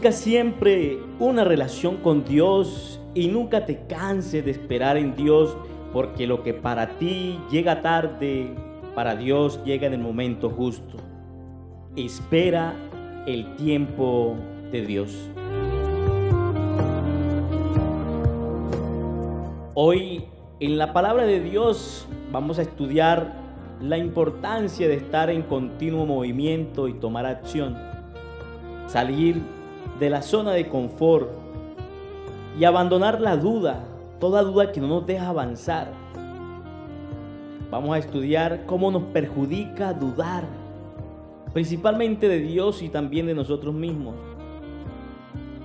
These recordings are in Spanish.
Busca siempre una relación con Dios y nunca te canses de esperar en Dios porque lo que para ti llega tarde, para Dios llega en el momento justo. Espera el tiempo de Dios. Hoy en la palabra de Dios vamos a estudiar la importancia de estar en continuo movimiento y tomar acción. Salir de la zona de confort y abandonar la duda, toda duda que no nos deja avanzar. Vamos a estudiar cómo nos perjudica dudar, principalmente de Dios y también de nosotros mismos.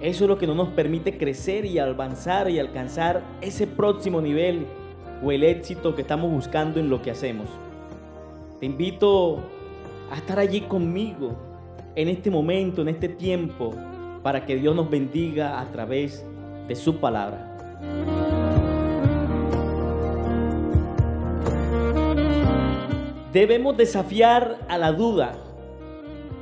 Eso es lo que no nos permite crecer y avanzar y alcanzar ese próximo nivel o el éxito que estamos buscando en lo que hacemos. Te invito a estar allí conmigo en este momento, en este tiempo, para que Dios nos bendiga a través de su palabra. Debemos desafiar a la duda,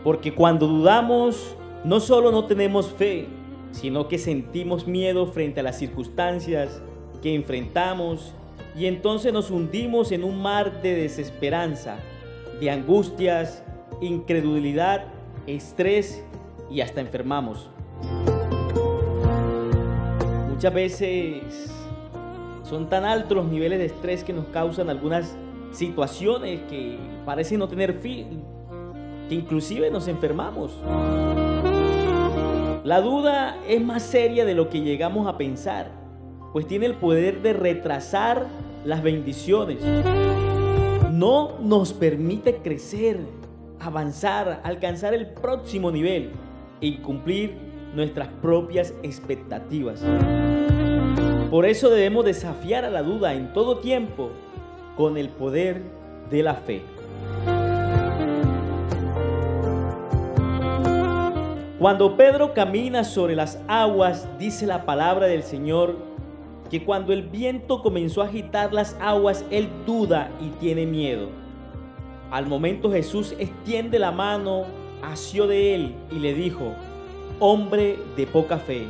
porque cuando dudamos, no solo no tenemos fe, sino que sentimos miedo frente a las circunstancias que enfrentamos y entonces nos hundimos en un mar de desesperanza, de angustias, incredulidad, estrés y hasta enfermamos. Muchas veces son tan altos los niveles de estrés que nos causan algunas situaciones que parecen no tener fin, que inclusive nos enfermamos. La duda es más seria de lo que llegamos a pensar, pues tiene el poder de retrasar las bendiciones. No nos permite crecer, avanzar, alcanzar el próximo nivel y cumplir nuestras propias expectativas. Por eso debemos desafiar a la duda en todo tiempo con el poder de la fe. Cuando Pedro camina sobre las aguas, dice la palabra del Señor, que cuando el viento comenzó a agitar las aguas, él duda y tiene miedo. Al momento Jesús extiende la mano, asió de él y le dijo, hombre de poca fe,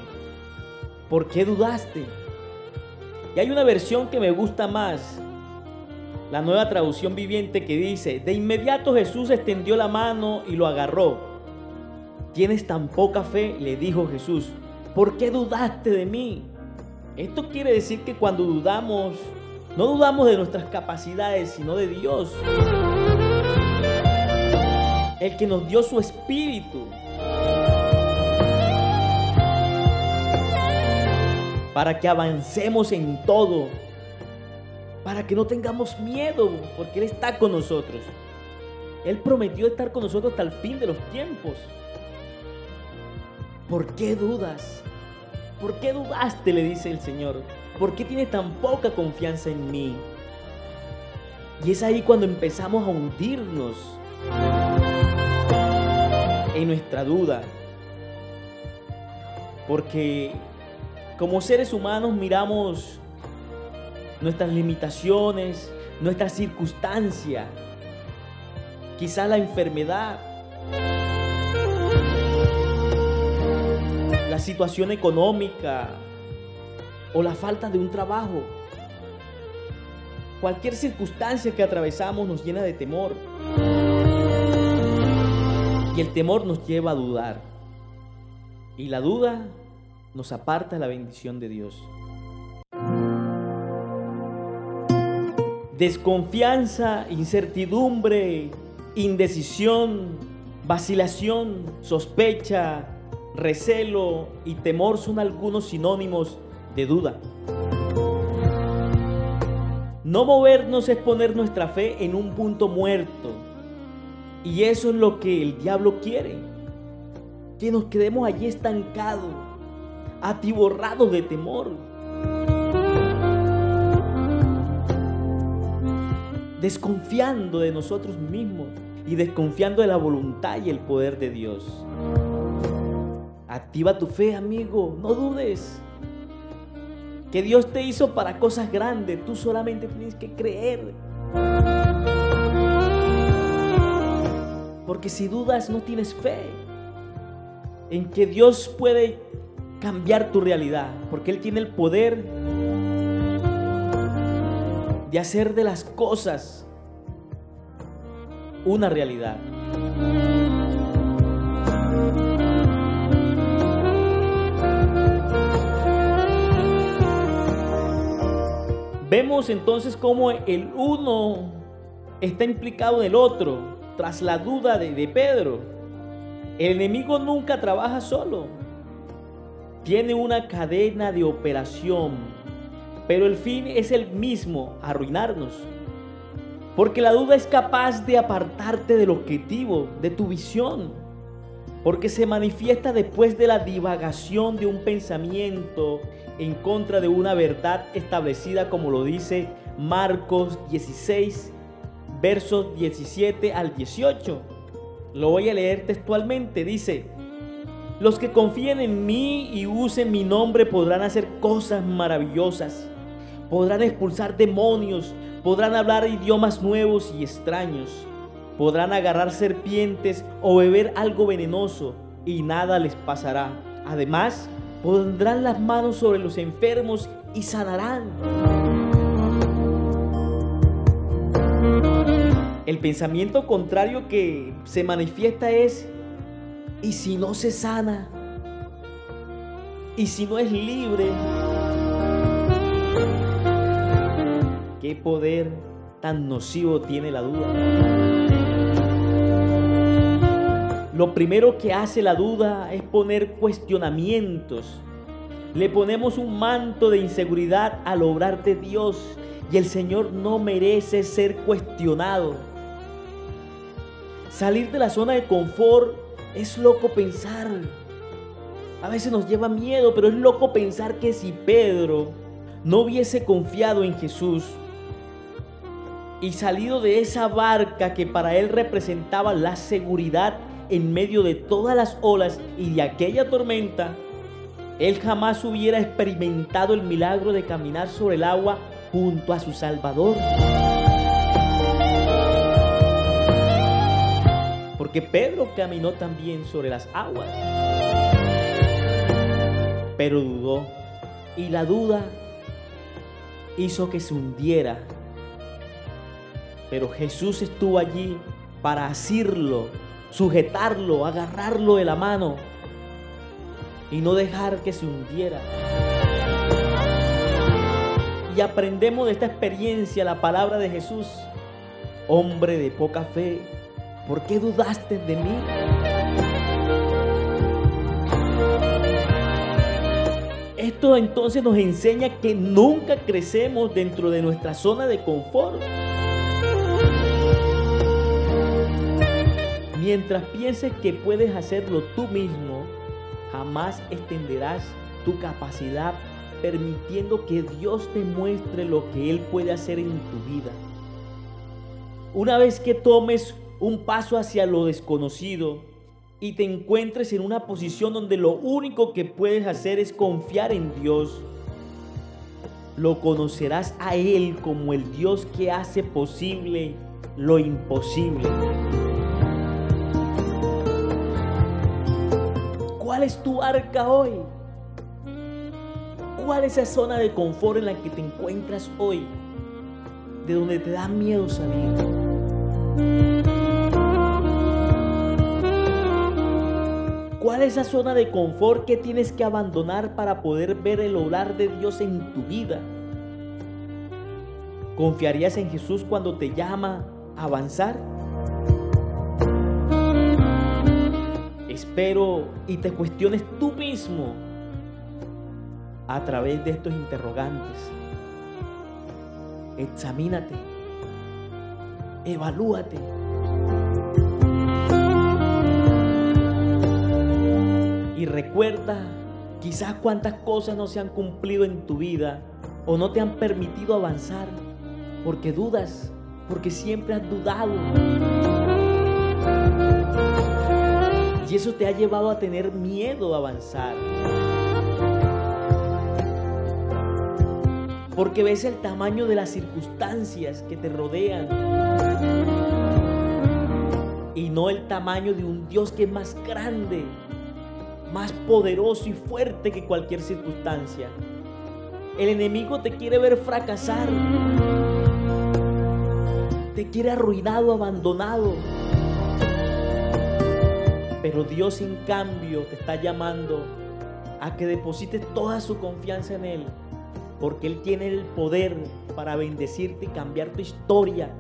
¿por qué dudaste? Y hay una versión que me gusta más, la nueva traducción viviente que dice, de inmediato Jesús extendió la mano y lo agarró ¿Tienes tan poca fe? Le dijo Jesús. ¿Por qué dudaste de mí? Esto quiere decir que cuando dudamos, no dudamos de nuestras capacidades, sino de Dios. El que nos dio su espíritu. Para que avancemos en todo. Para que no tengamos miedo, porque Él está con nosotros. Él prometió estar con nosotros hasta el fin de los tiempos. ¿Por qué dudas? ¿Por qué dudaste? le dice el Señor. ¿Por qué tienes tan poca confianza en mí? Y es ahí cuando empezamos a hundirnos en nuestra duda. Porque como seres humanos miramos nuestras limitaciones, nuestra circunstancia, quizá la enfermedad, la situación económica o la falta de un trabajo. Cualquier circunstancia que atravesamos nos llena de temor. Y el temor nos lleva a dudar. Y la duda nos aparta la bendición de Dios. Desconfianza, incertidumbre, indecisión, vacilación, sospecha, recelo y temor son algunos sinónimos de duda. No movernos es poner nuestra fe en un punto muerto. Y eso es lo que el diablo quiere. Que nos quedemos allí estancados, atiborrados de temor. Desconfiando de nosotros mismos y desconfiando de la voluntad y el poder de Dios. Activa tu fe, amigo, no dudes. Que Dios te hizo para cosas grandes, tú solamente tienes que creer. Porque si dudas no tienes fe. en que Dios puede cambiar tu realidad, porque Él tiene el poder de hacer de las cosas una realidad. Vemos entonces cómo el uno está implicado en el otro, tras la duda de, de Pedro. El enemigo nunca trabaja solo. Tiene una cadena de operación, pero el fin es el mismo, arruinarnos. Porque la duda es capaz de apartarte del objetivo, de tu visión. Porque se manifiesta después de la divagación de un pensamiento en contra de una verdad establecida como lo dice Marcos 16, versos 17 al 18. Lo voy a leer textualmente. Dice, los que confíen en mí y usen mi nombre podrán hacer cosas maravillosas. Podrán expulsar demonios, podrán hablar idiomas nuevos y extraños. Podrán agarrar serpientes o beber algo venenoso y nada les pasará. Además, pondrán las manos sobre los enfermos y sanarán. El pensamiento contrario que se manifiesta es, ¿y si no se sana? ¿Y si no es libre? ¿Qué poder tan nocivo tiene la duda? Lo primero que hace la duda es poner cuestionamientos. Le ponemos un manto de inseguridad al obrar de Dios y el Señor no merece ser cuestionado. Salir de la zona de confort es loco pensar. A veces nos lleva miedo, pero es loco pensar que si Pedro no hubiese confiado en Jesús y salido de esa barca que para él representaba la seguridad en medio de todas las olas y de aquella tormenta, él jamás hubiera experimentado el milagro de caminar sobre el agua junto a su Salvador. Porque Pedro caminó también sobre las aguas, pero dudó y la duda hizo que se hundiera. Pero Jesús estuvo allí para asirlo sujetarlo, agarrarlo de la mano y no dejar que se hundiera. Y aprendemos de esta experiencia la palabra de Jesús. Hombre de poca fe, ¿por qué dudaste de mí? Esto entonces nos enseña que nunca crecemos dentro de nuestra zona de confort. Mientras pienses que puedes hacerlo tú mismo, jamás extenderás tu capacidad permitiendo que Dios te muestre lo que Él puede hacer en tu vida. Una vez que tomes un paso hacia lo desconocido y te encuentres en una posición donde lo único que puedes hacer es confiar en Dios, lo conocerás a Él como el Dios que hace posible lo imposible. ¿Cuál es tu arca hoy? ¿Cuál es esa zona de confort en la que te encuentras hoy? De donde te da miedo salir. ¿Cuál es esa zona de confort que tienes que abandonar para poder ver el obrar de Dios en tu vida? ¿Confiarías en Jesús cuando te llama a avanzar? Espero y te cuestiones tú mismo a través de estos interrogantes. Examínate, evalúate. Y recuerda quizás cuántas cosas no se han cumplido en tu vida o no te han permitido avanzar porque dudas, porque siempre has dudado. Y eso te ha llevado a tener miedo a avanzar. Porque ves el tamaño de las circunstancias que te rodean. Y no el tamaño de un Dios que es más grande más poderoso y fuerte que cualquier circunstancia. El enemigo te quiere ver fracasar. Te quiere arruinado, abandonado. Pero Dios en cambio te está llamando a que deposites toda su confianza en Él. Porque Él tiene el poder para bendecirte y cambiar tu historia,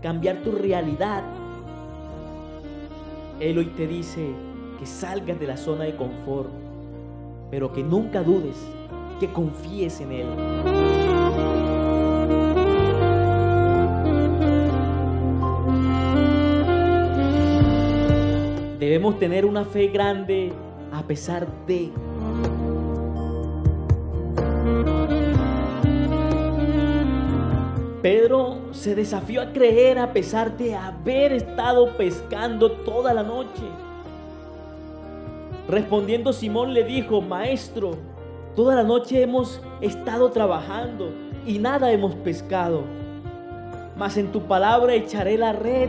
cambiar tu realidad. Él hoy te dice que salgas de la zona de confort, pero que nunca dudes que confíes en Él. Debemos tener una fe grande a pesar de... Pedro se desafió a creer a pesar de haber estado pescando toda la noche. Respondiendo Simón le dijo, Maestro, Toda la noche hemos estado trabajando y nada hemos pescado. Mas en tu palabra echaré la red.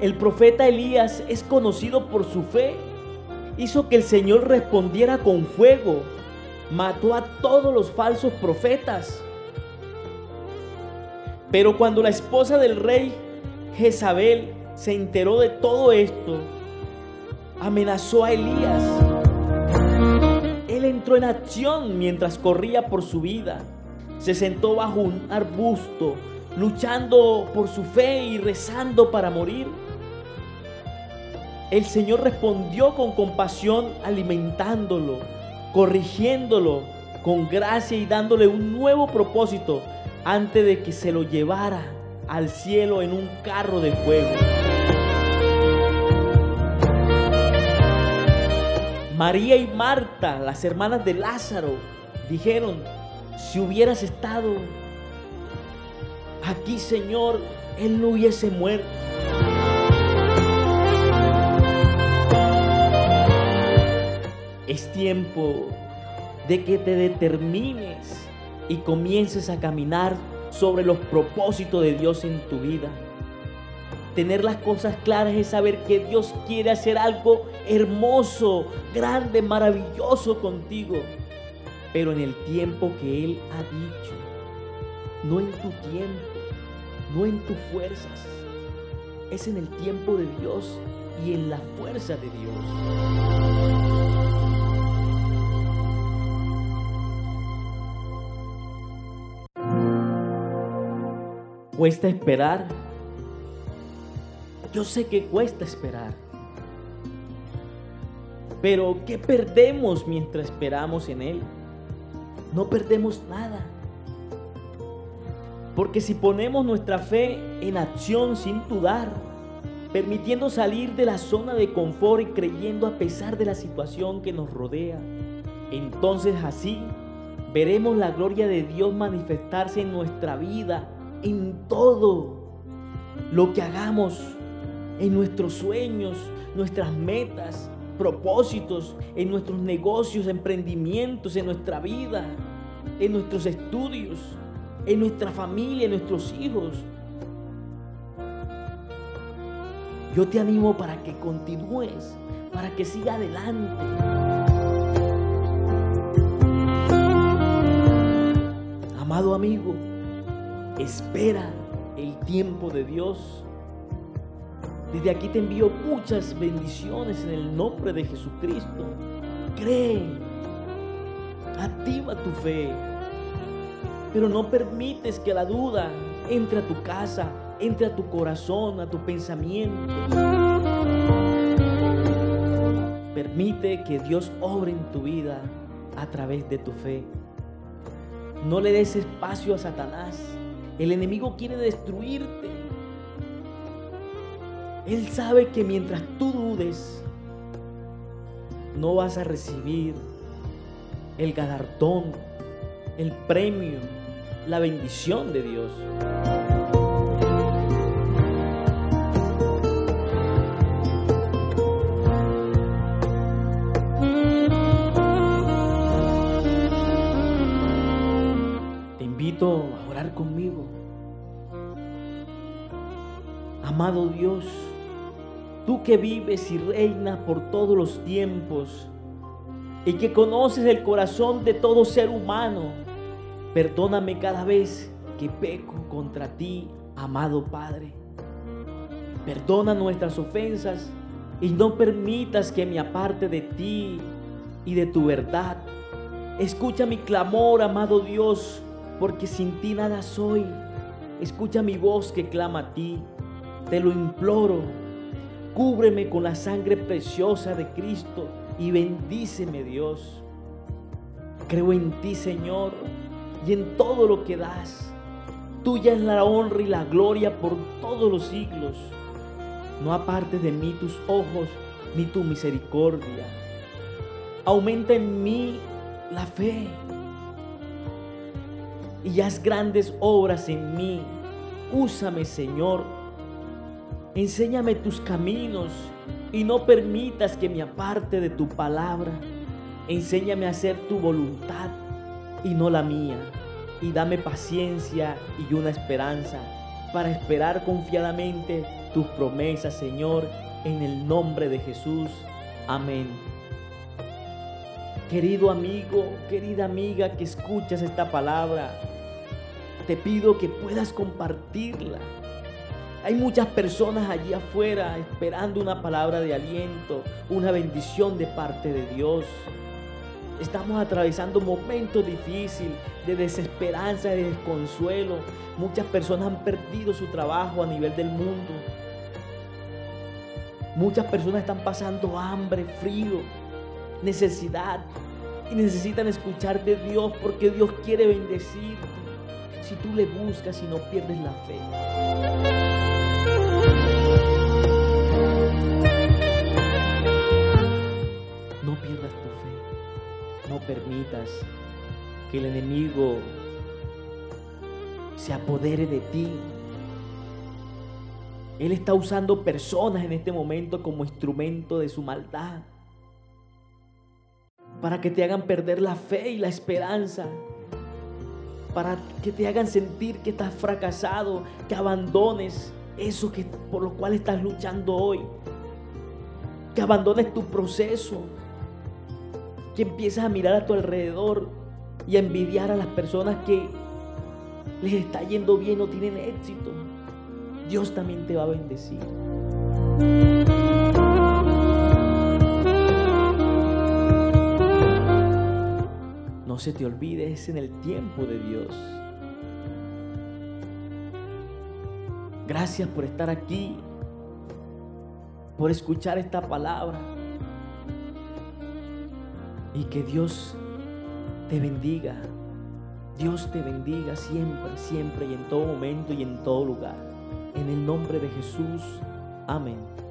El profeta Elías es conocido por su fe. Hizo que el Señor respondiera con fuego. Mató a todos los falsos profetas. Pero cuando la esposa del rey Jezabel se enteró de todo esto, amenazó a Elías. Él entró en acción mientras corría por su vida. Se sentó bajo un arbusto, luchando por su fe y rezando para morir. El Señor respondió con compasión, alimentándolo, corrigiéndolo con gracia y dándole un nuevo propósito antes de que se lo llevara al cielo en un carro de fuego. María y Marta, las hermanas de Lázaro, dijeron, si hubieras estado aquí, Señor, Él no hubiese muerto. Es tiempo de que te determines y comiences a caminar sobre los propósitos de Dios en tu vida. Tener las cosas claras es saber que Dios quiere hacer algo hermoso, grande, maravilloso contigo. Pero en el tiempo que Él ha dicho. No en tu tiempo, no en tus fuerzas. Es en el tiempo de Dios y en la fuerza de Dios. ¿Cuesta esperar? Yo sé que cuesta esperar. Pero ¿qué perdemos mientras esperamos en Él? No perdemos nada. Porque si ponemos nuestra fe en acción sin dudar, permitiendo salir de la zona de confort y creyendo a pesar de la situación que nos rodea, entonces así veremos la gloria de Dios manifestarse en nuestra vida, en todo lo que hagamos en nuestros sueños, nuestras metas, propósitos, en nuestros negocios, emprendimientos, en nuestra vida, en nuestros estudios, en nuestra familia, en nuestros hijos. Yo te animo para que continúes, para que siga adelante. Amado amigo, espera el tiempo de Dios desde aquí te envío muchas bendiciones en el nombre de Jesucristo. Cree, activa tu fe, pero no permites que la duda entre a tu casa, entre a tu corazón, a tu pensamiento. Permite que Dios obre en tu vida a través de tu fe. No le des espacio a Satanás. El enemigo quiere destruirte. Él sabe que mientras tú dudes, no vas a recibir el galardón, el premio, la bendición de Dios. Amado Dios, tú que vives y reinas por todos los tiempos y que conoces el corazón de todo ser humano, perdóname cada vez que peco contra ti, amado Padre. Perdona nuestras ofensas y no permitas que me aparte de ti y de tu verdad. Escucha mi clamor, amado Dios, porque sin ti nada soy. Escucha mi voz que clama a ti. Te lo imploro. Cúbreme con la sangre preciosa de Cristo y bendíceme, Dios. Creo en ti, Señor, y en todo lo que das. Tuya es la honra y la gloria por todos los siglos. No apartes de mí tus ojos ni tu misericordia. Aumenta en mí la fe y haz grandes obras en mí. Úsame, Señor. Enséñame tus caminos y no permitas que me aparte de tu palabra. Enséñame a hacer tu voluntad y no la mía. Y dame paciencia y una esperanza para esperar confiadamente tus promesas, Señor, en el nombre de Jesús. Amén. Querido amigo, querida amiga que escuchas esta palabra, te pido que puedas compartirla. Hay muchas personas allí afuera esperando una palabra de aliento, una bendición de parte de Dios. Estamos atravesando momentos difíciles de desesperanza, de desconsuelo. Muchas personas han perdido su trabajo a nivel del mundo. Muchas personas están pasando hambre, frío, necesidad y necesitan escuchar de Dios porque Dios quiere bendecirte si tú le buscas y no pierdes la fe. Permitas que el enemigo se apodere de ti. Él está usando personas en este momento como instrumento de su maldad. Para que te hagan perder la fe y la esperanza para que te hagan sentir que estás fracasado, que abandones eso que, por lo cual estás luchando hoy, que abandones tu proceso, que empieces a mirar a tu alrededor y a envidiar a las personas que les está yendo bien o tienen éxito. Dios también te va a bendecir. No se te olvide, es en el tiempo de Dios. Gracias por estar aquí, por escuchar esta palabra. Y que Dios te bendiga. Dios te bendiga siempre, siempre y en todo momento y en todo lugar. En el nombre de Jesús. Amén.